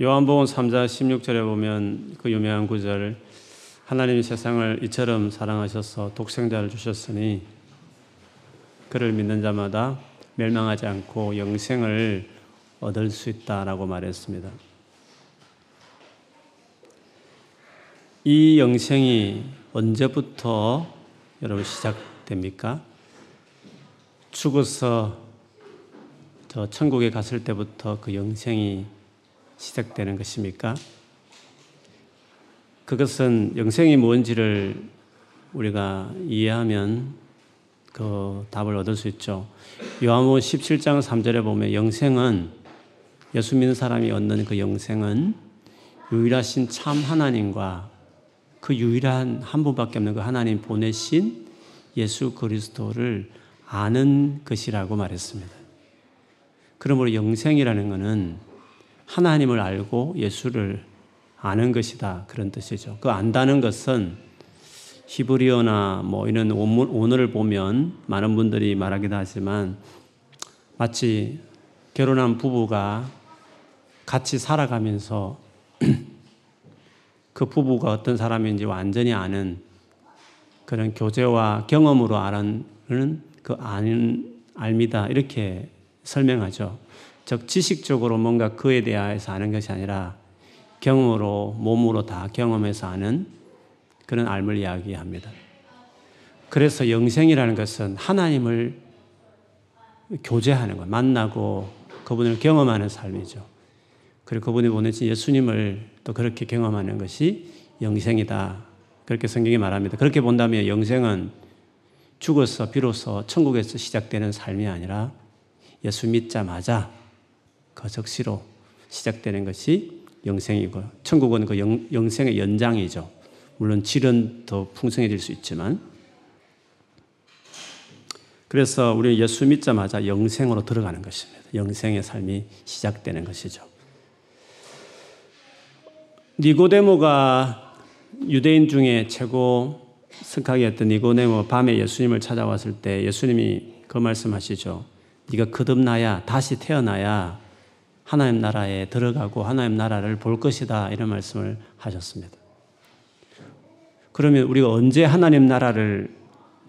요한복음 3장 16절에 보면 그 유명한 구절 하나님이 세상을 이처럼 사랑하셔서 독생자를 주셨으니 그를 믿는 자마다 멸망하지 않고 영생을 얻을 수 있다라고 말했습니다. 이 영생이 언제부터 여러분 시작됩니까? 죽어서 저 천국에 갔을 때부터 그 영생이 시작되는 것입니까? 그것은 영생이 뭔지를 우리가 이해하면 그 답을 얻을 수 있죠. 요한복음 17장 3절에 보면 영생은 예수 믿는 사람이 얻는 그 영생은 유일하신 참 하나님과 그 유일한 한 분밖에 없는 그 하나님 보내신 예수 그리스도를 아는 것이라고 말했습니다. 그러므로 영생이라는 것은 하나님을 알고 예수를 아는 것이다. 그런 뜻이죠. 그 안다는 것은 히브리어나 뭐 이런 원어를 보면 많은 분들이 말하기도 하지만 마치 결혼한 부부가 같이 살아가면서 그 부부가 어떤 사람인지 완전히 아는 그런 교제와 경험으로 아는 그 아는 알미다 이렇게 설명하죠. 즉 지식적으로 뭔가 그에 대해서 아는 것이 아니라 경험으로 몸으로 다 경험해서 아는 그런 알을 이야기합니다. 그래서 영생이라는 것은 하나님을 교제하는 것, 만나고 그분을 경험하는 삶이죠. 그리고 그분이 보내신 예수님을 또 그렇게 경험하는 것이 영생이다. 그렇게 성경이 말합니다. 그렇게 본다면 영생은 죽어서 비로소 천국에서 시작되는 삶이 아니라 예수 믿자마자 그 적시로 시작되는 것이 영생이고 천국은 그 영, 영생의 연장이죠. 물론 질은 더 풍성해질 수 있지만 그래서 우리 예수 믿자마자 영생으로 들어가는 것입니다. 영생의 삶이 시작되는 것이죠. 니고데모가 유대인 중에 최고 성학이었던 니고데모 밤에 예수님을 찾아왔을 때 예수님이 그 말씀하시죠. 네가 거듭나야 다시 태어나야 하나님 나라에 들어가고 하나님 나라를 볼 것이다 이런 말씀을 하셨습니다. 그러면 우리가 언제 하나님 나라를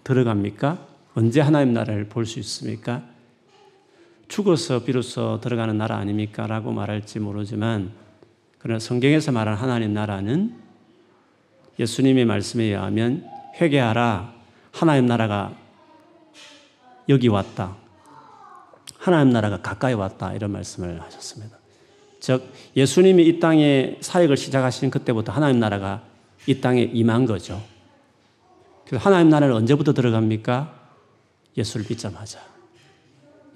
들어갑니까? 언제 하나님 나라를 볼 수 있습니까? 죽어서 비로소 들어가는 나라 아닙니까? 라고 말할지 모르지만 그러나 성경에서 말하는 하나님 나라는 예수님의 말씀에 의하면 회개하라 하나님 나라가 여기 왔다. 하나님 나라가 가까이 왔다. 이런 말씀을 하셨습니다. 즉, 예수님이 이 땅에 사역을 시작하신 그때부터 하나님 나라가 이 땅에 임한 거죠. 그래서 하나님 나라를 언제부터 들어갑니까? 예수를 믿자마자.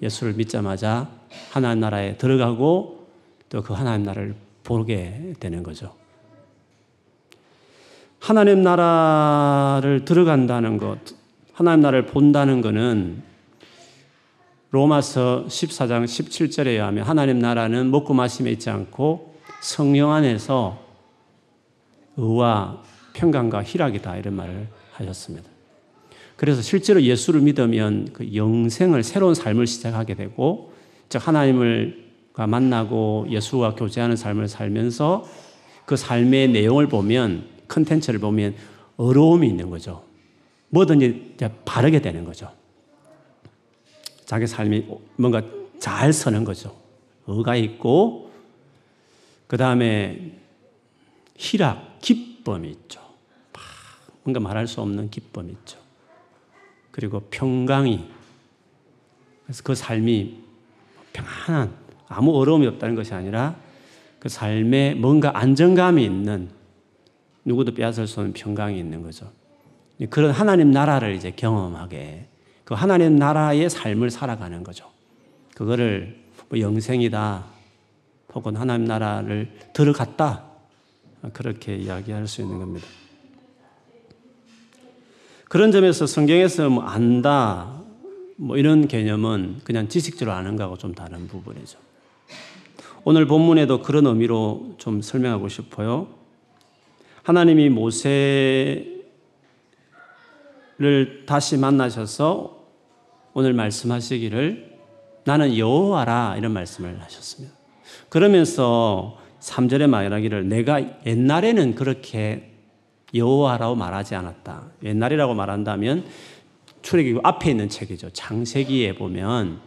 예수를 믿자마자 하나님 나라에 들어가고 또 그 하나님 나라를 보게 되는 거죠. 하나님 나라를 들어간다는 것, 하나님 나라를 본다는 것은 로마서 14장 17절에 의하면 하나님 나라는 먹고 마심에 있지 않고 성령 안에서 의와 평강과 희락이다 이런 말을 하셨습니다. 그래서 실제로 예수를 믿으면 그 영생을 새로운 삶을 시작하게 되고 즉 하나님을 만나고 예수와 교제하는 삶을 살면서 그 삶의 내용을 보면 컨텐츠를 보면 어려움이 있는 거죠. 뭐든지 바르게 되는 거죠. 자기 삶이 뭔가 잘 서는 거죠. 의가 있고, 그 다음에 희락, 기쁨이 있죠. 뭔가 말할 수 없는 기쁨이 있죠. 그리고 평강이, 그래서 그 삶이 평안한, 아무 어려움이 없다는 것이 아니라 그 삶에 뭔가 안정감이 있는, 누구도 빼앗을 수 없는 평강이 있는 거죠. 그런 하나님 나라를 이제 경험하게 그 하나님 나라의 삶을 살아가는 거죠. 그거를 뭐 영생이다, 혹은 하나님 나라를 들어갔다, 그렇게 이야기할 수 있는 겁니다. 그런 점에서 성경에서 뭐 안다, 뭐 이런 개념은 그냥 지식적으로 아는 거하고 좀 다른 부분이죠. 오늘 본문에도 그런 의미로 좀 설명하고 싶어요. 하나님이 모세를 다시 만나셔서 오늘 말씀하시기를 나는 여호와라 이런 말씀을 하셨습니다. 그러면서 3절에 말하기를 내가 옛날에는 그렇게 여호와라고 말하지 않았다. 옛날이라고 말한다면 출애굽 앞에 있는 책이죠. 창세기에 보면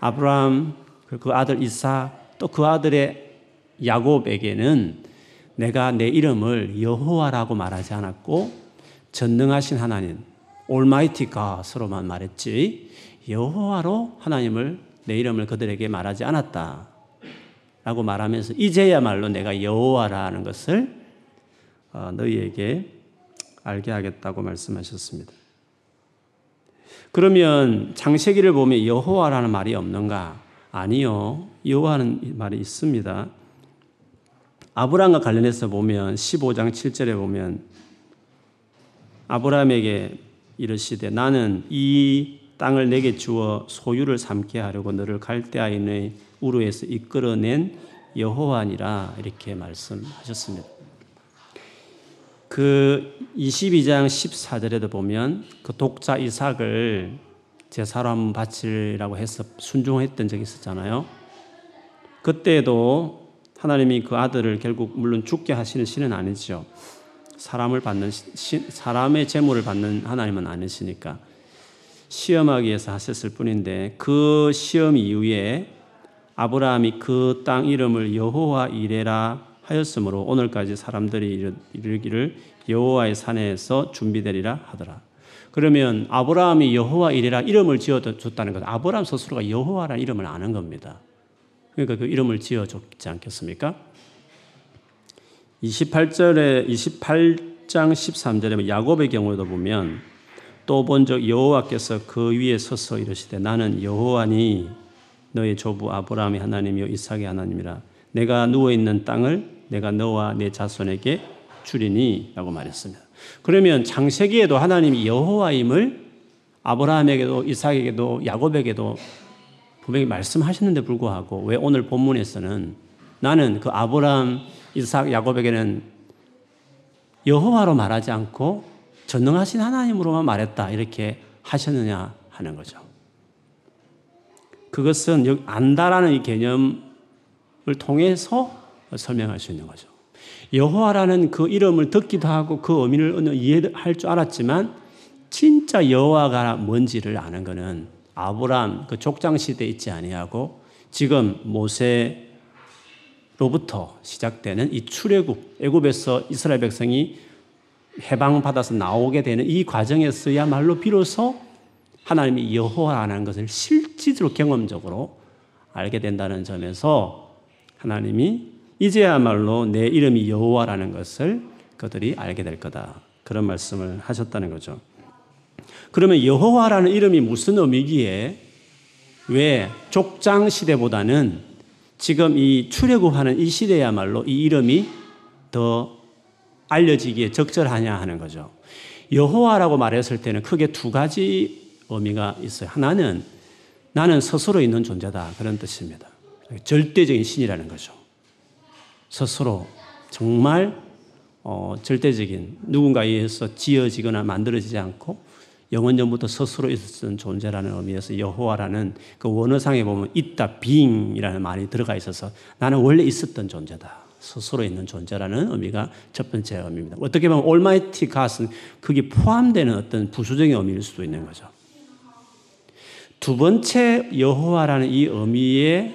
아브라함 그 아들 이사 또 그 아들의 야곱에게는 내가 내 이름을 여호와라고 말하지 않았고 전능하신 하나님 올마이티 가스로만 말했지 여호와로 하나님을 내 이름을 그들에게 말하지 않았다. 라고 말하면서 이제야말로 내가 여호와라는 것을 어, 너희에게 알게 하겠다고 말씀하셨습니다. 그러면 창세기를 보면 여호와라는 말이 없는가? 아니요. 여호와는 말이 있습니다. 아브라함과 관련해서 보면 15장 7절에 보면 아브라함에게 이르시되 나는 이 땅을 내게 주어 소유를 삼게 하려고 너를 갈대아인의 우르에서 이끌어낸 여호와니라 이렇게 말씀하셨습니다. 그 22장 14절에도 보면 그 독자 이삭을 제사람 바치라고 해서 순종했던 적이 있었잖아요. 그때도 하나님이 그 아들을 결국 물론 죽게 하시는 신은 아니죠. 사람을 받는 사람의 재물을 받는 하나님은 아니시니까 시험하기 위해서 하셨을 뿐인데 그 시험 이후에 아브라함이 그 땅 이름을 여호와 이레라 하였으므로 오늘까지 사람들이 이르기를 여호와의 산에서 준비되리라 하더라. 그러면 아브라함이 여호와 이레라 이름을 지어 줬다는 것은 아브라함 스스로가 여호와라는 이름을 아는 겁니다. 그러니까 그 이름을 지어 줬지 않겠습니까? 28절에 28장 13절에 야곱의 경우에도 보면 또 본적 여호와께서 그 위에 서서 이르시되 나는 여호와니 너의 조부 아브라함의 하나님이요 이삭의 하나님이라 내가 누워 있는 땅을 내가 너와 내 자손에게 주리니라고 말했습니다. 그러면 창세기에도 하나님이 여호와임을 아브라함에게도 이삭에게도 야곱에게도 분명히 말씀하셨는데 불구하고 왜 오늘 본문에서는 나는 그 아브라함, 이삭, 야곱에게는 여호와로 말하지 않고 전능하신 하나님으로만 말했다 이렇게 하셨느냐 하는 거죠. 그것은 안다라는 이 개념을 통해서 설명할 수 있는 거죠. 여호와라는 그 이름을 듣기도 하고 그 의미를 이해할 줄 알았지만 진짜 여호와가 뭔지를 아는 것은 아브람 그 족장 시대에 있지 아니하고 지금 모세로부터 시작되는 이 출애굽 애굽에서 이스라엘 백성이 해방받아서 나오게 되는 이 과정에서야말로 비로소 하나님이 여호와라는 것을 실질적으로 경험적으로 알게 된다는 점에서 하나님이 이제야말로 내 이름이 여호와라는 것을 그들이 알게 될 거다. 그런 말씀을 하셨다는 거죠. 그러면 여호와라는 이름이 무슨 의미기에 왜 족장 시대보다는 지금 이 출애굽하는 이 시대야말로 이 이름이 더 알려지기에 적절하냐 하는 거죠. 여호와라고 말했을 때는 크게 두 가지 의미가 있어요. 하나는 나는 스스로 있는 존재다 그런 뜻입니다. 절대적인 신이라는 거죠. 스스로 정말 어, 절대적인 누군가에 의해서 지어지거나 만들어지지 않고 영원 전부터 스스로 있었던 존재라는 의미에서 여호와라는 그 원어상에 보면 있다 빙이라는 말이 들어가 있어서 나는 원래 있었던 존재다. 스스로 있는 존재라는 의미가 첫 번째 의미입니다. 어떻게 보면 올마이티 갓은 그게 포함되는 어떤 부수적인 의미일 수도 있는 거죠. 두 번째 여호와라는 이 의미의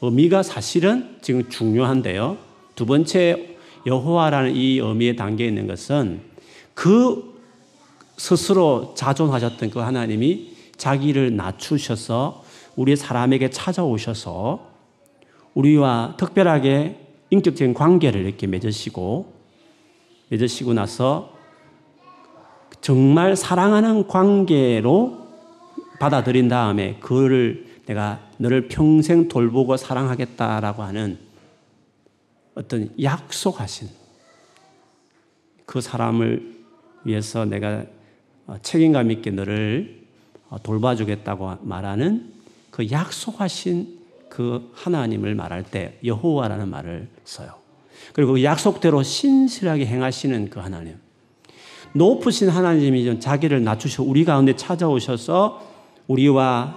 의미가 사실은 지금 중요한데요. 두 번째 여호와라는 이 의미에 담겨 있는 것은 그 스스로 자존하셨던 그 하나님이 자기를 낮추셔서 우리 사람에게 찾아오셔서 우리와 특별하게 인격적인 관계를 이렇게 맺으시고 맺으시고 나서 정말 사랑하는 관계로 받아들인 다음에 그를 내가 너를 평생 돌보고 사랑하겠다라고 하는 어떤 약속하신 그 사람을 위해서 내가 책임감 있게 너를 돌봐주겠다고 말하는 그 약속하신 그 하나님을 말할 때 여호와라는 말을 써요. 그리고 그 약속대로 신실하게 행하시는 그 하나님. 높으신 하나님이 자기를 낮추셔 우리 가운데 찾아오셔서 우리와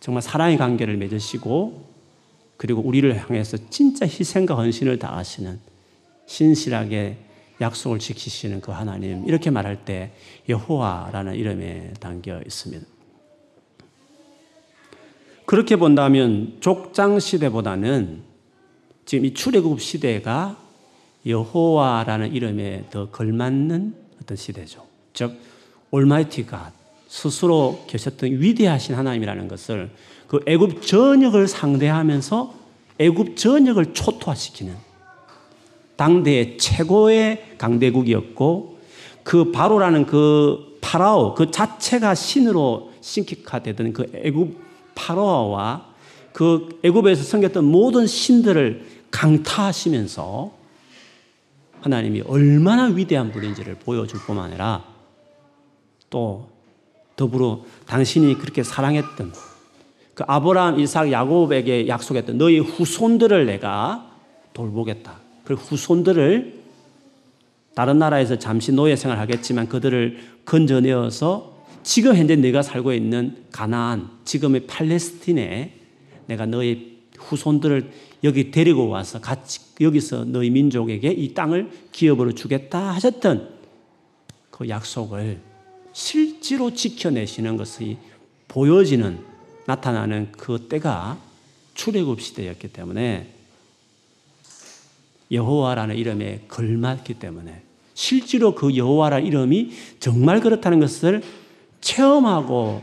정말 사랑의 관계를 맺으시고 그리고 우리를 향해서 진짜 희생과 헌신을 다하시는 신실하게 약속을 지키시는 그 하나님 이렇게 말할 때 여호와라는 이름에 담겨 있습니다. 그렇게 본다면 족장 시대보다는 지금 이 출애굽 시대가 여호와라는 이름에 더 걸맞는 어떤 시대죠. 즉 올마이티 가 스스로 계셨던 위대하신 하나님이라는 것을 그 애굽 전역을 상대하면서 애굽 전역을 초토화시키는 당대의 최고의 강대국이었고 그 바로라는 그 파라오 그 자체가 신으로 신격화되던 그 애굽 파라오와 그 애굽에서 섬겼던 모든 신들을 강타하시면서 하나님이 얼마나 위대한 분인지를 보여줄 뿐만 아니라 또 더불어 당신이 그렇게 사랑했던 그 아브라함, 이삭, 야곱에게 약속했던 너희 후손들을 내가 돌보겠다. 그 후손들을 다른 나라에서 잠시 노예 생활하겠지만 그들을 건져내어서 지금 현재 내가 살고 있는 가나안, 지금의 팔레스틴에 내가 너희 후손들을 여기 데리고 와서 같이 여기서 너희 민족에게 이 땅을 기업으로 주겠다 하셨던 그 약속을 실제로 지켜내시는 것이 보여지는 나타나는 그 때가 출애굽 시대였기 때문에 여호와라는 이름에 걸맞기 때문에 실제로 그 여호와라는 이름이 정말 그렇다는 것을 체험하고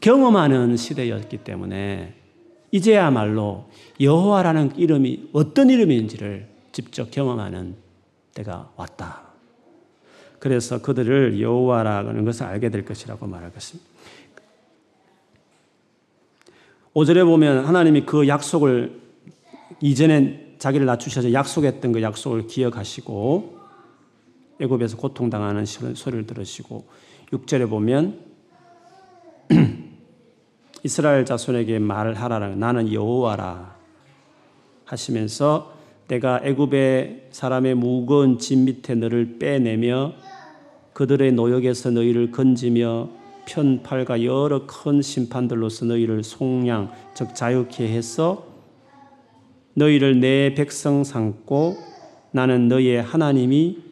경험하는 시대였기 때문에 이제야말로 여호와라는 이름이 어떤 이름인지를 직접 경험하는 때가 왔다. 그래서 그들을 여호와라는 것을 알게 될 것이라고 말할 것입니다. 5절에 보면 하나님이 그 약속을 이전에 자기를 낮추셔서 약속했던 그 약속을 기억하시고 애굽에서 고통당하는 소리를 들으시고 6절에 보면 이스라엘 자손에게 말하라 나는 여호와라 하시면서 내가 애굽의 사람의 무거운 짐 밑에 너를 빼내며 그들의 노역에서 너희를 건지며 편팔과 여러 큰 심판들로서 너희를 속량 즉 자유케 해서 너희를 내 백성 삼고 나는 너희의 하나님이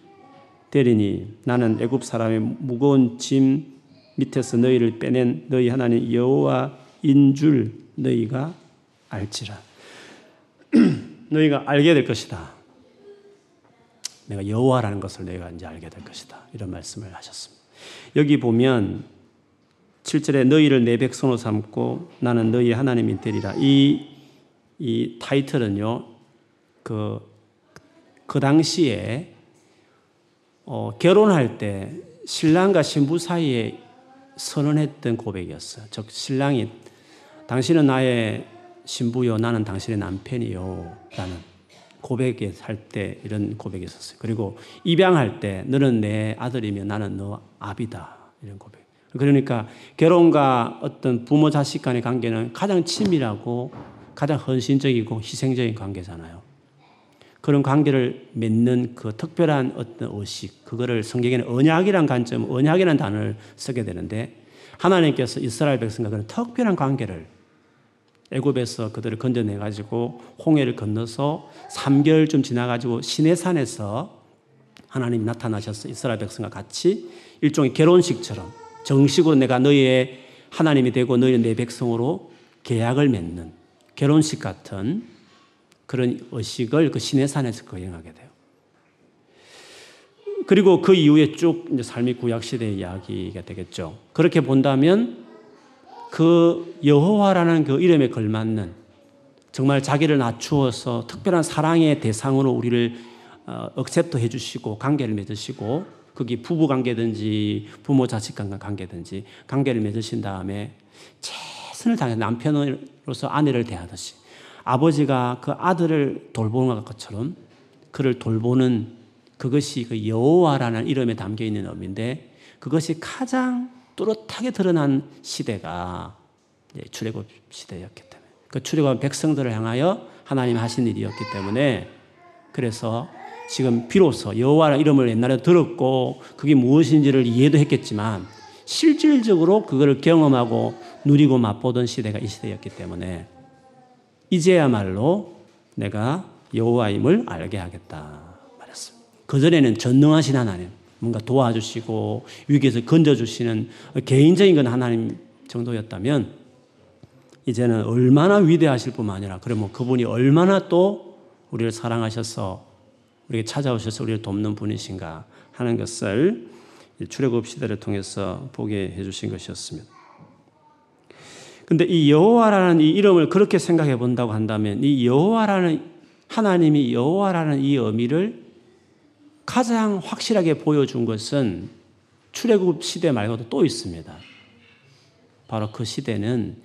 되리니 나는 애굽 사람의 무거운 짐 밑에서 너희를 빼낸 너희 하나님 여호와인 줄 너희가 알지라 너희가 알게 될 것이다. 내가 여호와라는 것을 너희가 이제 알게 될 것이다. 이런 말씀을 하셨습니다. 여기 보면 7절에 너희를 내 백성으로 삼고 나는 너희 하나님이 되리라. 이, 이 타이틀은요, 그, 그 당시에 어, 결혼할 때 신랑과 신부 사이에 선언했던 고백이었어요. 즉, 신랑이 당신은 나의 신부요, 나는 당신의 남편이요. 라는 고백에 살때 이런 고백이 있었어요. 그리고 입양할 때 너는 내 아들이며 나는 너 아비다. 이런 고백. 그러니까 결혼과 어떤 부모 자식 간의 관계는 가장 친밀하고 가장 헌신적이고 희생적인 관계잖아요. 그런 관계를 맺는 그 특별한 어떤 의식, 그거를 성경에는 언약이란 관점, 언약이라는 단어를 쓰게 되는데 하나님께서 이스라엘 백성과 그런 특별한 관계를 애굽에서 그들을 건져내 가지고 홍해를 건너서 3개월쯤 지나 가지고 시내산에서 하나님이 나타나셔서 이스라엘 백성과 같이 일종의 결혼식처럼 정식으로 내가 너희의 하나님이 되고 너희는 내 백성으로 계약을 맺는 결혼식 같은 그런 의식을 그 시내산에서 거행하게 돼요. 그리고 그 이후에 쭉 삶이 구약 시대의 이야기가 되겠죠. 그렇게 본다면 그 여호와라는 그 이름에 걸맞는 정말 자기를 낮추어서 특별한 사랑의 대상으로 우리를 어, accept 해주시고 관계를 맺으시고 그게 부부 관계든지 부모 자식 관계든지 관계를 맺으신 다음에 최선을 다해 남편으로서 아내를 대하듯이 아버지가 그 아들을 돌보는 것처럼 그를 돌보는 그것이 그 여호와라는 이름에 담겨 있는 의미인데 그것이 가장 뚜렷하게 드러난 시대가 출애굽 시대였기 때문에 그 출애굽 백성들을 향하여 하나님 하신 일이었기 때문에 그래서 지금 비로소 여호와라는 이름을 옛날에 들었고 그게 무엇인지를 이해도 했겠지만 실질적으로 그걸 경험하고 누리고 맛보던 시대가 이 시대였기 때문에 이제야말로 내가 여호와임을 알게 하겠다 말했습니다. 그 전에는 전능하신 하나님, 뭔가 도와주시고 위기에서 건져주시는 개인적인 건 하나님 정도였다면 이제는 얼마나 위대하실 뿐만 아니라 그러면 그분이 얼마나 또 우리를 사랑하셔서 우리에게 찾아오셔서 우리를 돕는 분이신가 하는 것을 출애굽 시대를 통해서 보게 해주신 것이었습니다. 근데 이 여호와라는 이 이름을 그렇게 생각해 본다고 한다면 이 여호와라는 하나님이 여호와라는 이 의미를 가장 확실하게 보여준 것은 출애굽 시대 말고도 또 있습니다. 바로 그 시대는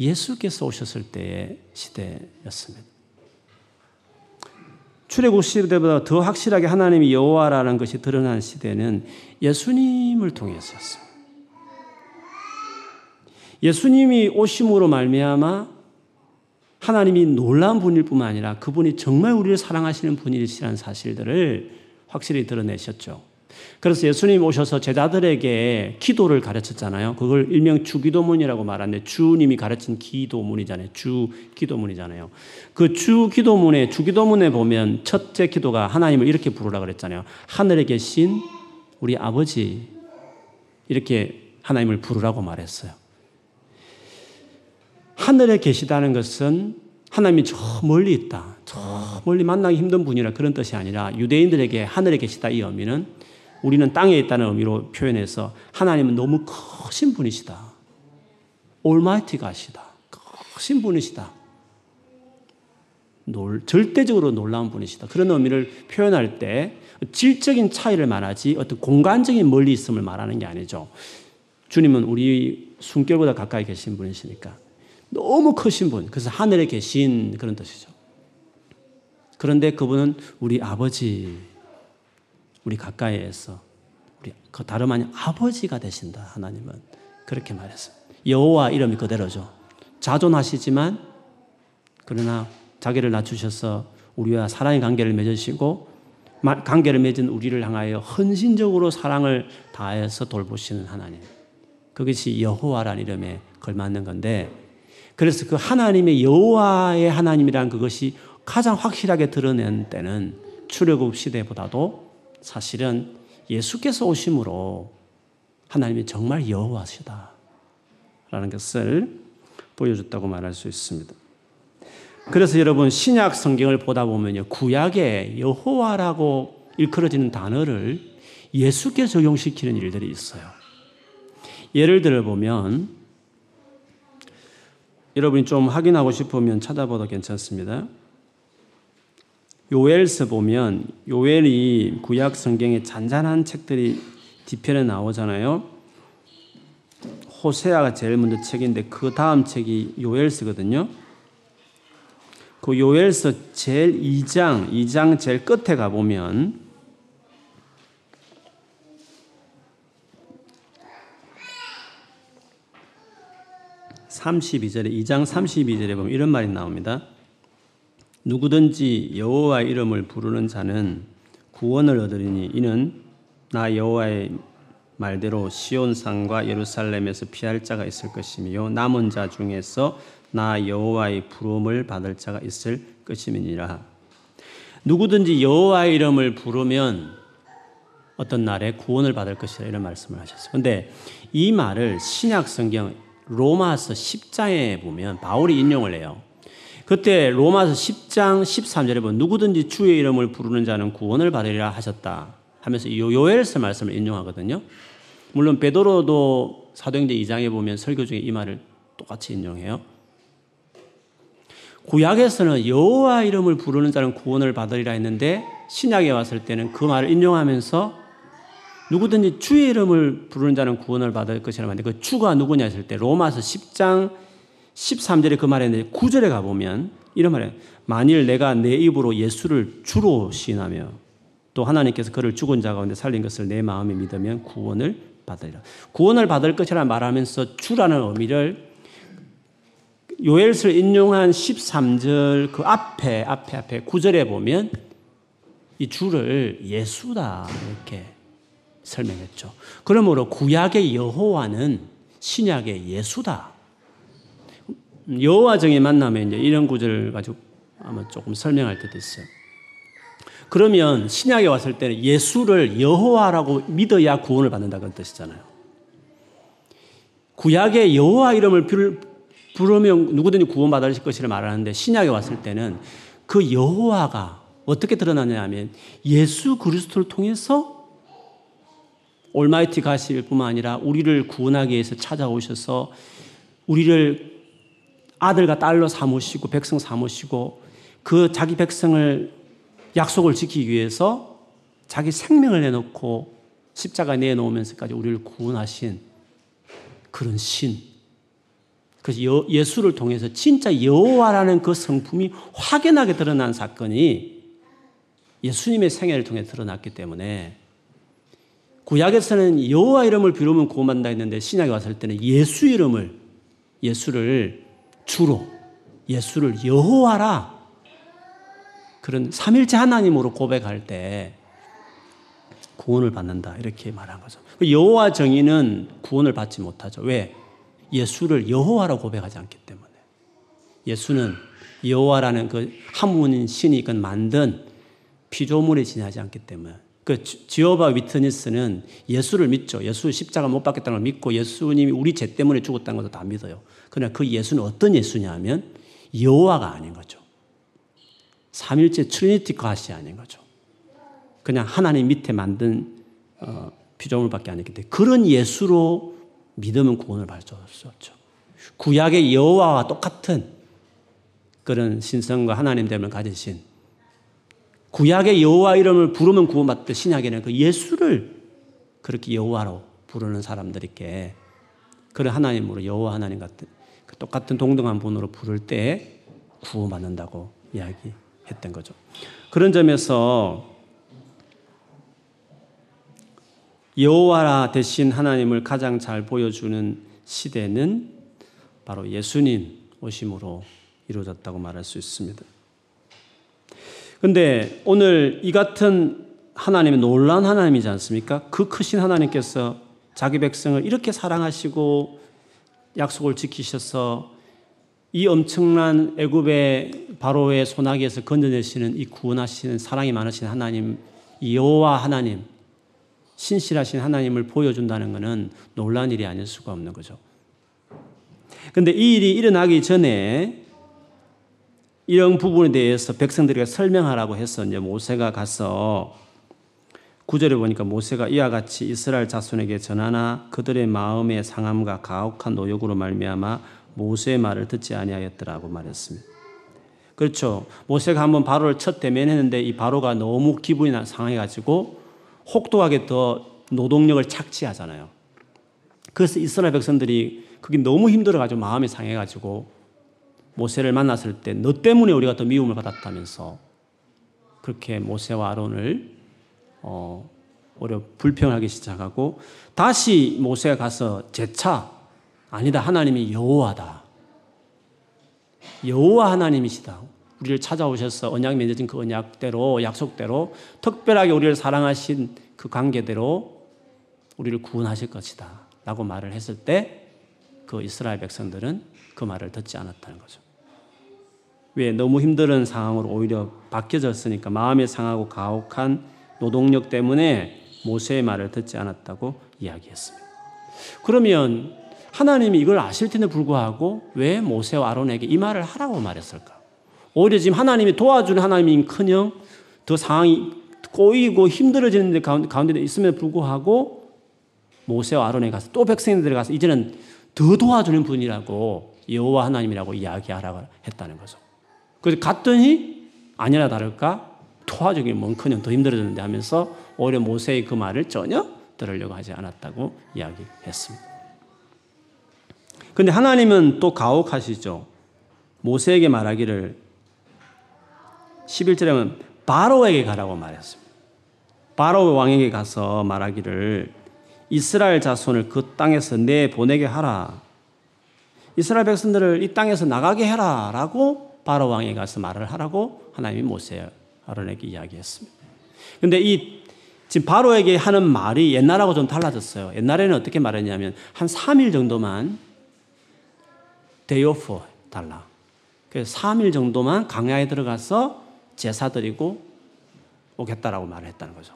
예수께서 오셨을 때의 시대였습니다. 출애굽 시대보다 더 확실하게 하나님이 여호와라는 것이 드러난 시대는 예수님을 통해서였습니다. 예수님이 오심으로 말미암아 하나님이 놀라운 분일 뿐만 아니라 그분이 정말 우리를 사랑하시는 분이시라는 사실들을 확실히 드러내셨죠. 그래서 예수님 오셔서 제자들에게 기도를 가르쳤잖아요. 그걸 일명 주기도문이라고 말하는데 주님이 가르친 기도문이잖아요. 주 기도문이잖아요. 그 주 기도문에 주기도문에 보면 첫째 기도가 하나님을 이렇게 부르라 그랬잖아요. 하늘에 계신 우리 아버지 이렇게 하나님을 부르라고 말했어요. 하늘에 계시다는 것은 하나님이 저 멀리 있다. 저 멀리 만나기 힘든 분이라 그런 뜻이 아니라 유대인들에게 하늘에 계시다 이 의미는 우리는 땅에 있다는 의미로 표현해서 하나님은 너무 크신 분이시다. 올마이티 가시다. 크신 분이시다. 놀, 절대적으로 놀라운 분이시다. 그런 의미를 표현할 때 질적인 차이를 말하지 어떤 공간적인 멀리 있음을 말하는 게 아니죠. 주님은 우리 숨결보다 가까이 계신 분이시니까. 너무 크신 분. 그래서 하늘에 계신 그런 뜻이죠. 그런데 그분은 우리 아버지, 우리 가까이에서 우리 그 다름 아닌 아버지가 되신다. 하나님은 그렇게 말했어요. 여호와 이름이 그대로죠. 자존하시지만 그러나 자기를 낮추셔서 우리와 사랑의 관계를 맺으시고 관계를 맺은 우리를 향하여 헌신적으로 사랑을 다해서 돌보시는 하나님. 그것이 여호와라는 이름에 걸맞는 건데 그래서 그 하나님의 여호와의 하나님이란 그것이 가장 확실하게 드러낸 때는 출애굽 시대보다도 사실은 예수께서 오심으로 하나님이 정말 여호와시다 라는 것을 보여줬다고 말할 수 있습니다. 그래서 여러분 신약 성경을 보다 보면요 구약에 여호와라고 일컬어지는 단어를 예수께 적용시키는 일들이 있어요. 예를 들어 보면 여러분이 좀 확인하고 싶으면 찾아봐도 괜찮습니다. 요엘서 보면 요엘이 구약 성경에 잔잔한 책들이 뒤편에 나오잖아요. 호세아가 제일 먼저 책인데 그 다음 책이 요엘서거든요. 그 요엘서 제일 2장, 2장 제일 끝에 가보면 32절에 2장 32절에 보면 이런 말이 나옵니다. 누구든지 여호와 이름을 부르는 자는 구원을 얻으리니 이는 나 여호와의 말대로 시온 산과 예루살렘에서 피할 자가 있을 것이며 남은 자 중에서 나 여호와의 부름을 받을 자가 있을 것임이니라. 누구든지 여호와의 이름을 부르면 어떤 날에 구원을 받을 것이라 이런 말씀을 하셨어요. 근데 이 말을 신약 성경 로마서 10장에 보면 바울이 인용을 해요. 그때 로마서 10장 13절에 보면 누구든지 주의 이름을 부르는 자는 구원을 받으리라 하셨다 하면서 요엘서 말씀을 인용하거든요. 물론 베드로도 사도행전 2장에 보면 설교 중에 이 말을 똑같이 인용해요. 구약에서는 여호와 이름을 부르는 자는 구원을 받으리라 했는데 신약에 왔을 때는 그 말을 인용하면서 누구든지 주의 이름을 부르는 자는 구원을 받을 것이라고 하는데 그 주가 누구냐 했을 때 로마서 10장 13절에 그 말했는데 9절에 가보면 이런 말이에요. 만일 내가 내 입으로 예수를 주로 시인하며 또 하나님께서 그를 죽은 자 가운데 살린 것을 내 마음에 믿으면 구원을 받으리라. 구원을 받을 것이라 말하면서 주라는 의미를 요엘서 인용한 13절 그 앞에 앞에 앞에 9절에 보면 이 주를 예수다 이렇게 설명했죠. 그러므로 구약의 여호와는 신약의 예수다. 여호와 정의 만나면 이제 이런 구절을 가지고 아마 조금 설명할 때도 있어요. 그러면 신약에 왔을 때는 예수를 여호와라고 믿어야 구원을 받는다는 뜻이잖아요. 구약의 여호와 이름을 부르면 누구든지 구원받을 것이라 말하는데 신약에 왔을 때는 그 여호와가 어떻게 드러나냐 하면 예수 그리스도를 통해서 올마이티 가실 뿐만 아니라 우리를 구원하기 위해서 찾아오셔서 우리를 아들과 딸로 삼으시고 백성 삼으시고 그 자기 백성을 약속을 지키기 위해서 자기 생명을 내놓고 십자가 내놓으면서까지 우리를 구원하신 그런 신. 그래서 예수를 통해서 진짜 여호와라는 그 성품이 확연하게 드러난 사건이 예수님의 생애를 통해 드러났기 때문에 구약에서는 여호와 이름을 비우면 구원받는다 했는데 신약에 왔을 때는 예수 이름을 예수를 주로 예수를 여호와라 그런 삼일째 하나님으로 고백할 때 구원을 받는다 이렇게 말한 거죠. 그 여호와 정의는 구원을 받지 못하죠. 왜? 예수를 여호와로 고백하지 않기 때문에. 예수는 여호와라는 그 한 분인 신이 그 만든 피조물에 지나지 않기 때문에. 그 Jehovah's Witness는 예수를 믿죠. 예수 십자가 못 박혔다는 걸 믿고 예수님이 우리 죄 때문에 죽었다는 것도 다 믿어요. 그러나 그 예수는 어떤 예수냐 하면 여호와가 아닌 거죠. 삼위일체 Trinity God이 아닌 거죠. 그냥 하나님 밑에 만든 어, 피조물밖에 아니기 때문에 그런 예수로 믿으면 구원을 받을 수 없죠. 구약의 여호와와 똑같은 그런 신성과 하나님 됨을 가지신 구약의 여호와 이름을 부르면 구원받듯 신약에는 그 예수를 그렇게 여호와로 부르는 사람들에게 그런 하나님으로 여호와 하나님 같은 그 똑같은 동등한 분으로 부를 때 구원받는다고 이야기했던 거죠. 그런 점에서 여호와 대신 하나님을 가장 잘 보여주는 시대는 바로 예수님 오심으로 이루어졌다고 말할 수 있습니다. 근데 오늘 이 같은 하나님은 놀란 하나님이지 않습니까? 그 크신 하나님께서 자기 백성을 이렇게 사랑하시고 약속을 지키셔서 이 엄청난 애굽의 바로의 소나기에서 건져내시는 이 구원하시는 사랑이 많으신 하나님, 여호와 하나님, 신실하신 하나님을 보여준다는 것은 놀란 일이 아닐 수가 없는 거죠. 근데 이 일이 일어나기 전에 이런 부분에 대해서 백성들에게 설명하라고 해서 이제 모세가 가서 구절에 보니까 모세가 이와 같이 이스라엘 자손에게 전하나 그들의 마음의 상함과 가혹한 노역으로 말미암아 모세의 말을 듣지 아니하였더라고 말했습니다. 그렇죠. 모세가 한번 바로를 첫 대면했는데 이 바로가 너무 기분이 상해가지고 혹독하게 더 노동력을 착취하잖아요. 그래서 이스라엘 백성들이 그게 너무 힘들어가지고 마음이 상해가지고 모세를 만났을 때 너 때문에 우리가 더 미움을 받았다면서 그렇게 모세와 아론을 어, 오히려 불평하기 시작하고 다시 모세가 가서 재차 아니다 하나님이 여호와다 여호와 하나님이시다 우리를 찾아오셔서 언약 맺어진 그 언약대로 약속대로 특별하게 우리를 사랑하신 그 관계대로 우리를 구원하실 것이다. 라고 말을 했을 때 그 이스라엘 백성들은 그 말을 듣지 않았다는 거죠. 왜? 너무 힘든 상황으로 오히려 바뀌어졌으니까 마음이 상하고 가혹한 노동력 때문에 모세의 말을 듣지 않았다고 이야기했습니다. 그러면 하나님이 이걸 아실 텐데 불구하고 왜 모세와 아론에게 이 말을 하라고 말했을까? 오히려 지금 하나님이 도와주는 하나님인 커녕 더 상황이 꼬이고 힘들어지는 가운데 있음에도 불구하고 모세와 아론에 가서 또 백성들에 가서 이제는 더 도와주는 분이라고 여호와 하나님이라고 이야기하라고 했다는 거죠. 그래서 갔더니 아니나 다를까 도와주기 뭔커녕 더 힘들어졌는데 하면서 오히려 모세의 그 말을 전혀 들으려고 하지 않았다고 이야기했습니다. 근데 하나님은 또 가혹하시죠. 모세에게 말하기를 11절에 는 바로에게 가라고 말했습니다. 바로 왕에게 가서 말하기를 이스라엘 자손을 그 땅에서 내 보내게 하라. 이스라엘 백성들을 이 땅에서 나가게 해라. 라고 바로 왕에게 가서 말을 하라고 하나님이 모세 아론에게 이야기했습니다. 근데 이 지금 바로에게 하는 말이 옛날하고 좀 달라졌어요. 옛날에는 어떻게 말했냐면 한 3일 정도만 오프 달라. 그래서 3일 정도만 강야에 들어가서 제사 드리고 오겠다라고 말을 했다는 거죠.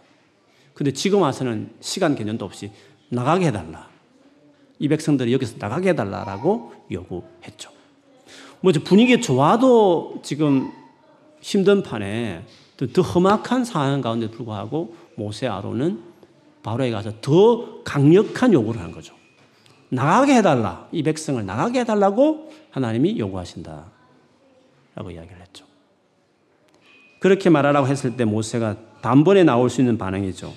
근데 지금 와서는 시간 개념도 없이 나가게 해달라. 이 백성들이 여기서 나가게 해달라라고 요구했죠. 뭐 분위기 좋아도 지금 힘든 판에 더 험악한 상황 가운데 불구하고 모세 아론은 바로에 가서 더 강력한 요구를 한 거죠. 나가게 해달라. 이 백성을 나가게 해달라고 하나님이 요구하신다. 라고 이야기를 했죠. 그렇게 말하라고 했을 때 모세가 단번에 나올 수 있는 반응이죠.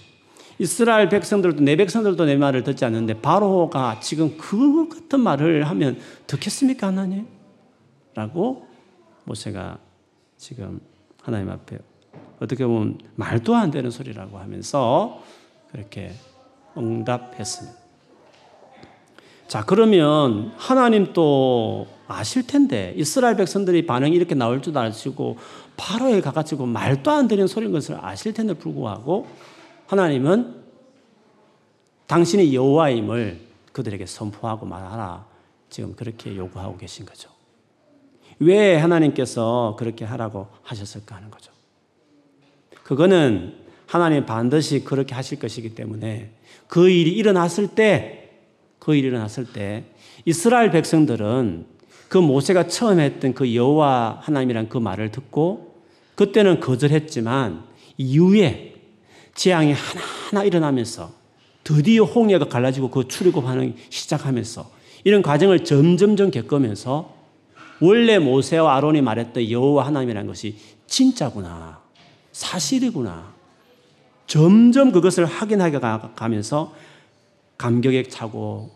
이스라엘 백성들도 내 백성들도 내 말을 듣지 않는데 바로가 지금 그 같은 말을 하면 듣겠습니까 하나님? 라고 모세가 지금 하나님 앞에 어떻게 보면 말도 안 되는 소리라고 하면서 그렇게 응답했습니다. 자, 그러면 하나님 또 아실 텐데 이스라엘 백성들이 반응이 이렇게 나올 줄 아시고 바로에 가가지고 말도 안 되는 소리인 것을 아실 텐데 불구하고 하나님은 당신의 여호와임을 그들에게 선포하고 말하라. 지금 그렇게 요구하고 계신 거죠. 왜 하나님께서 그렇게 하라고 하셨을까 하는 거죠. 그거는 하나님 반드시 그렇게 하실 것이기 때문에 그 일이 일어났을 때, 그 일이 일어났을 때 이스라엘 백성들은 그 모세가 처음 했던 그 여호와 하나님이란 그 말을 듣고 그때는 거절했지만 이후에 재앙이 하나하나 일어나면서 드디어 홍해가 갈라지고 그 출애굽하는 시작하면서 이런 과정을 점점점 겪으면서 원래 모세와 아론이 말했던 여호와 하나님이라는 것이 진짜구나. 사실이구나. 점점 그것을 확인하게 가면서 감격에 차고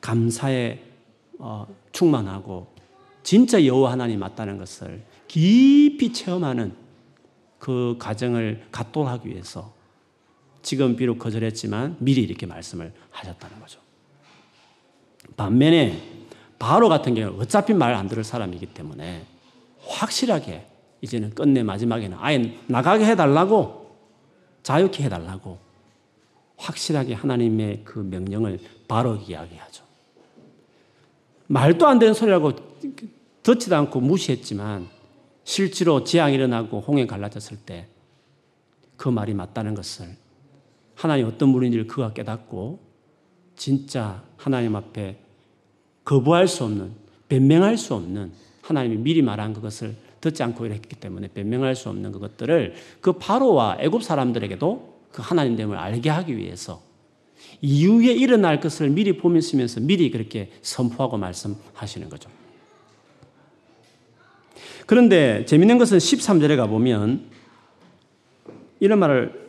감사에 어, 충만하고 진짜 여호와 하나님 맞다는 것을 깊이 체험하는 그 과정을 갖도록 하기 위해서 지금 비록 거절했지만 미리 이렇게 말씀을 하셨다는 거죠. 반면에 바로 같은 경우 어차피 말 안 들을 사람이기 때문에 확실하게 이제는 끝내 마지막에는 아예 나가게 해달라고 자유케 해달라고 확실하게 하나님의 그 명령을 바로 이야기하죠. 말도 안 되는 소리라고 듣지도 않고 무시했지만 실제로 재앙이 일어나고 홍해 갈라졌을 때 그 말이 맞다는 것을 하나님 어떤 분인지를 그가 깨닫고 진짜 하나님 앞에 거부할 수 없는 변명할 수 없는 하나님이 미리 말한 그것을 듣지 않고 이랬기 때문에 변명할 수 없는 그것들을 그 바로와 애굽 사람들에게도 그 하나님됨을 알게 하기 위해서 이후에 일어날 것을 미리 보면서 미리 그렇게 선포하고 말씀하시는 거죠. 그런데 재밌는 것은 13절에 가보면 이런 말을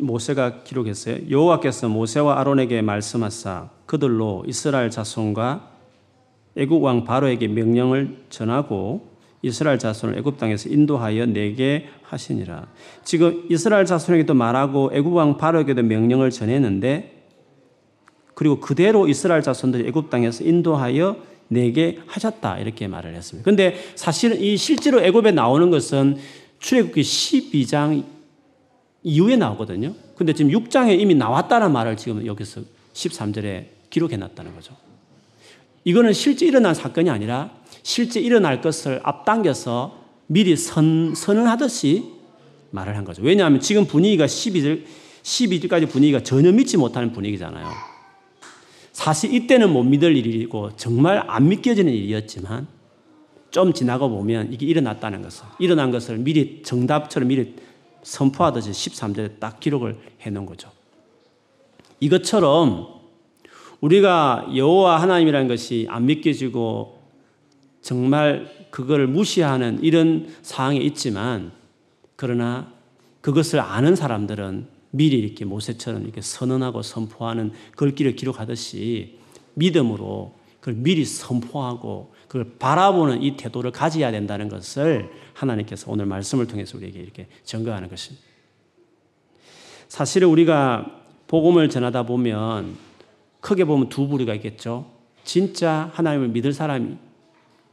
모세가 기록했어요. 여호와께서 모세와 아론에게 말씀하사 그들로 이스라엘 자손과 애굽 왕 바로에게 명령을 전하고 이스라엘 자손을 애굽 땅에서 인도하여 내게 하시니라. 지금 이스라엘 자손에게도 말하고 애굽 왕 바로에게도 명령을 전했는데 그리고 그대로 이스라엘 자손들이 애굽 땅에서 인도하여 내게 하셨다 이렇게 말을 했습니다. 근데 사실은 이 실제로 애굽에 나오는 것은 출애굽기 12장 이후에 나오거든요. 근데 지금 6장에 이미 나왔다는 말을 지금 여기서 13절에 기록해 놨다는 거죠. 이거는 실제 일어난 사건이 아니라 실제 일어날 것을 앞당겨서 미리 선, 선언하듯이 말을 한 거죠. 왜냐하면 지금 분위기가 12절, 12절까지 분위기가 전혀 믿지 못하는 분위기잖아요. 사실 이때는 못 믿을 일이고 정말 안 믿겨지는 일이었지만 좀 지나가 보면 이게 일어났다는 것을, 일어난 것을 미리 정답처럼 미리 선포하듯이 13절에 딱 기록을 해 놓은 거죠. 이것처럼 우리가 여호와 하나님이라는 것이 안 믿겨지고 정말 그걸 무시하는 이런 상황에 있지만 그러나 그것을 아는 사람들은 미리 이렇게 모세처럼 이렇게 선언하고 선포하는 글귀를 기록하듯이 믿음으로 그걸 미리 선포하고 그걸 바라보는 이 태도를 가져야 된다는 것을 하나님께서 오늘 말씀을 통해서 우리에게 이렇게 증거하는 것입니다. 사실은 우리가 복음을 전하다 보면 크게 보면 두 부류가 있겠죠. 진짜 하나님을 믿을 사람이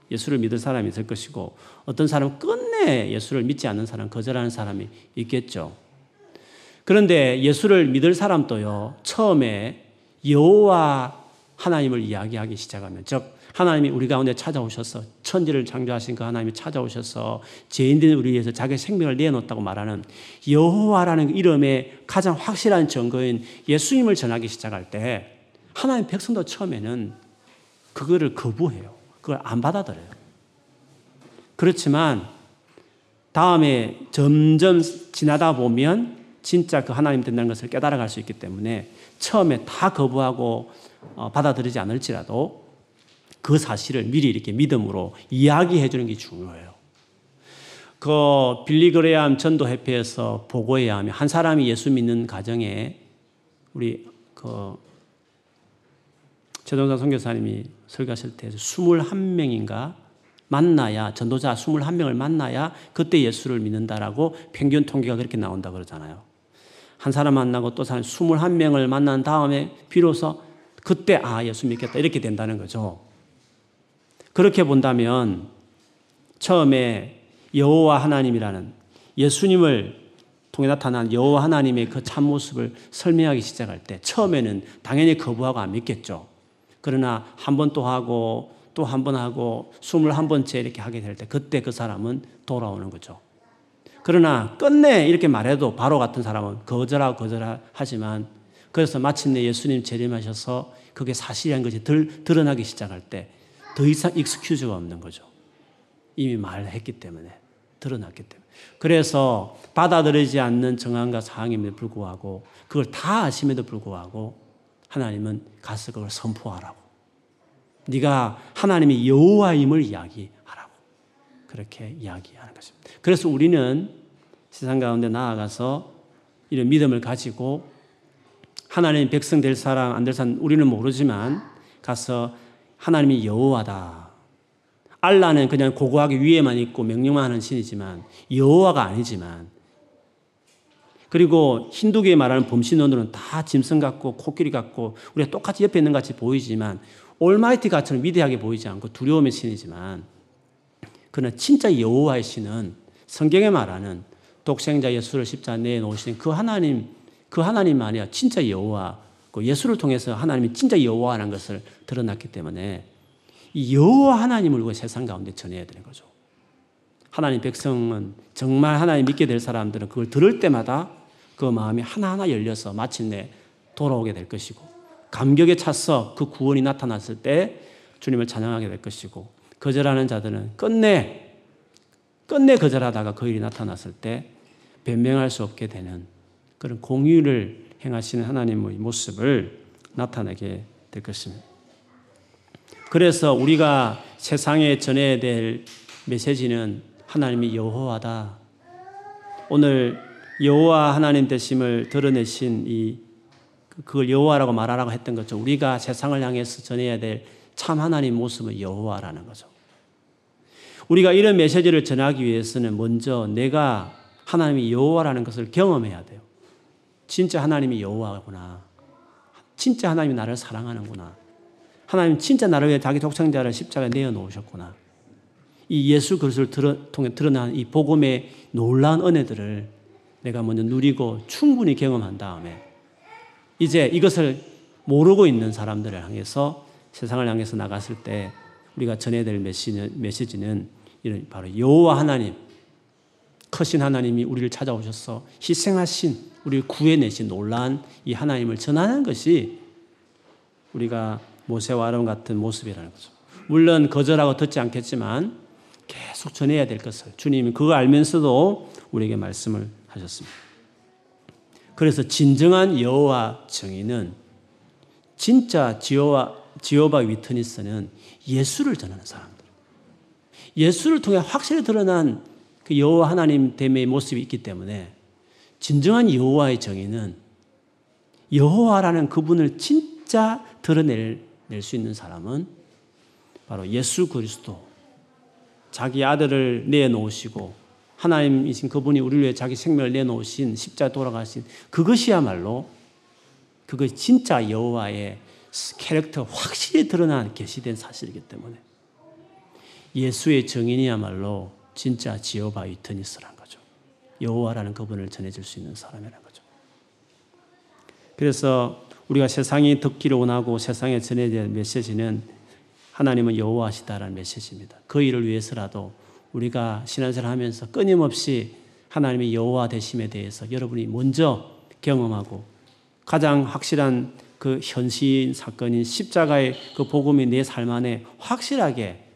예수를 믿을 사람이 있을 것이고 어떤 사람은 끝내 예수를 믿지 않는 사람, 거절하는 사람이 있겠죠. 그런데 예수를 믿을 사람도요. 처음에 여호와 하나님을 이야기하기 시작하면 즉 하나님이 우리 가운데 찾아오셔서 천지를 창조하신 그 하나님이 찾아오셔서 죄인된 우리 위해서 자기 생명을 내놓았다고 말하는 여호와라는 이름의 가장 확실한 증거인 예수님을 전하기 시작할 때 하나님 백성도 처음에는 그거를 거부해요. 그걸 안 받아들여요. 그렇지만 다음에 점점 지나다 보면 진짜 그 하나님 된다는 것을 깨달아갈 수 있기 때문에 처음에 다 거부하고 어, 받아들이지 않을지라도 그 사실을 미리 이렇게 믿음으로 이야기해 주는 게 중요해요. 그 빌리 그레암 전도 협회에서 보고해야 하면 한 사람이 예수 믿는 가정에 우리 그 최동산 선교사님이 설교하실 때 21명인가 만나야 전도자 21명을 만나야 그때 예수를 믿는다라고 평균 통계가 그렇게 나온다 그러잖아요. 한 사람 만나고 또 사람 21명을 만난 다음에 비로소 그때 아 예수 믿겠다 이렇게 된다는 거죠. 그렇게 본다면 처음에 여호와 하나님이라는 예수님을 통해 나타난 여호와 하나님의 그 참모습을 설명하기 시작할 때 처음에는 당연히 거부하고 안 믿겠죠. 그러나 한 번 또 하고 또 한 번 하고 스물한 번째 이렇게 하게 될 때 그때 그 사람은 돌아오는 거죠. 그러나 끝내 이렇게 말해도 바로 같은 사람은 거절하고 거절하지만 그래서 마침내 예수님 재림하셔서 그게 사실이란 것이 들, 드러나기 시작할 때 더 이상 익스큐즈가 없는 거죠. 이미 말했기 때문에 드러났기 때문에. 그래서 받아들이지 않는 정황과 상황임에도 불구하고 그걸 다 아심에도 불구하고 하나님은 가서 그걸 선포하라고. 네가 하나님의 여호와임을 이야기하라고. 그렇게 이야기하는 것입니다. 그래서 우리는 세상 가운데 나아가서 이런 믿음을 가지고 하나님 백성 될 사람 안 될 사람 우리는 모르지만 가서 하나님이 여호와다. 알라는 그냥 고고하게 위에만 있고 명령만 하는 신이지만 여호와가 아니지만 그리고 힌두교에 말하는 범신론들은 다 짐승 같고 코끼리 같고 우리가 똑같이 옆에 있는 같이 보이지만 올마이티 같처럼 위대하게 보이지 않고 두려움의 신이지만 그러나 진짜 여호와의 신은 성경에 말하는 독생자 예수를 십자가에 내놓으신 그 하나님 그 하나님만이야 진짜 여호와 그 예수를 통해서 하나님이 진짜 여호와라는 것을 드러났기 때문에 이 여호와 하나님을 우리가 세상 가운데 전해야 되는 거죠. 하나님 백성은 정말 하나님 믿게 될 사람들은 그걸 들을 때마다 그 마음이 하나하나 열려서 마침내 돌아오게 될 것이고 감격에 찼어 그 구원이 나타났을 때 주님을 찬양하게 될 것이고 거절하는 자들은 끝내 끝내 거절하다가 그 일이 나타났을 때 변명할 수 없게 되는 그런 공의를 행하시는 하나님의 모습을 나타내게 될 것입니다. 그래서 우리가 세상에 전해야 될 메시지는 하나님이 여호와다. 오늘 여호와 하나님 되심을 드러내신 이 그걸 여호와라고 말하라고 했던 거죠. 우리가 세상을 향해서 전해야 될 참 하나님 모습은 여호와라는 거죠. 우리가 이런 메시지를 전하기 위해서는 먼저 내가 하나님이 여호와라는 것을 경험해야 돼요. 진짜 하나님이 여호와구나. 진짜 하나님이 나를 사랑하는구나. 하나님 진짜 나를 위해 자기 독생자를 십자가에 내어 놓으셨구나. 이 예수 그리스도를 드러, 통해 드러난 이 복음의 놀라운 은혜들을 내가 먼저 누리고 충분히 경험한 다음에 이제 이것을 모르고 있는 사람들을 향해서 세상을 향해서 나갔을 때 우리가 전해야 될 메시지는 이런 바로 여호와 하나님 크신 하나님이 우리를 찾아오셔서 희생하신 우리를 구해내신 놀라운 이 하나님을 전하는 것이 우리가 모세와 아론 같은 모습이라는 거죠. 물론 거절하고 듣지 않겠지만 계속 전해야 될 것을 주님이 그거 알면서도 우리에게 말씀을 하셨습니다. 그래서 진정한 여호와 정의는 진짜 지오와 지오바 위트니스는 예수를 전하는 사람들. 예수를 통해 확실히 드러난 그 여호와 하나님 됨의 모습이 있기 때문에 진정한 여호와의 정의는 여호와라는 그분을 진짜 드러낼 수 있는 사람은 바로 예수 그리스도. 자기 아들을 내놓으시고 하나님이신 그분이 우리를 위해 자기 생명을 내놓으신 십자 돌아가신 그것이야말로 그것이 진짜 여호와의 캐릭터 확실히 드러난 계시된 사실이기 때문에 예수의 정인이야말로 진짜 지오바 이터니스란 거죠. 여호와라는 그분을 전해줄 수 있는 사람이라는 거죠. 그래서 우리가 세상이 듣기를 원하고 세상에 전해야 될 메시지는 하나님은 여호와시다라는 메시지입니다. 그 일을 위해서라도 우리가 신앙생활 하면서 끊임없이 하나님의 여호와 되심에 대해서 여러분이 먼저 경험하고 가장 확실한 그 현실 사건인 십자가의 그 복음이 내 삶 안에 확실하게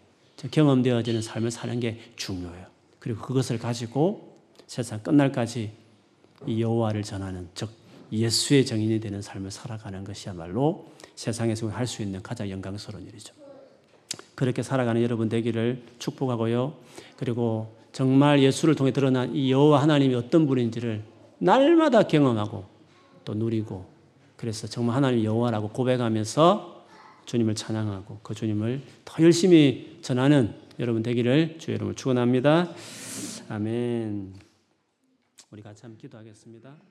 경험되어지는 삶을 사는 게 중요해요. 그리고 그것을 가지고 세상 끝날까지 이 여호와를 전하는 즉 예수의 정인이 되는 삶을 살아가는 것이야말로 세상에서 할 수 있는 가장 영광스러운 일이죠. 그렇게 살아가는 여러분 되기를 축복하고요. 그리고 정말 예수를 통해 드러난 이 여호와 하나님이 어떤 분인지를 날마다 경험하고 또 누리고 그래서 정말 하나님 여호와라고 고백하면서 주님을 찬양하고 그 주님을 더 열심히 전하는 여러분 되기를 주 여러분을 축원합니다. 아멘. 우리 같이 한번 기도하겠습니다.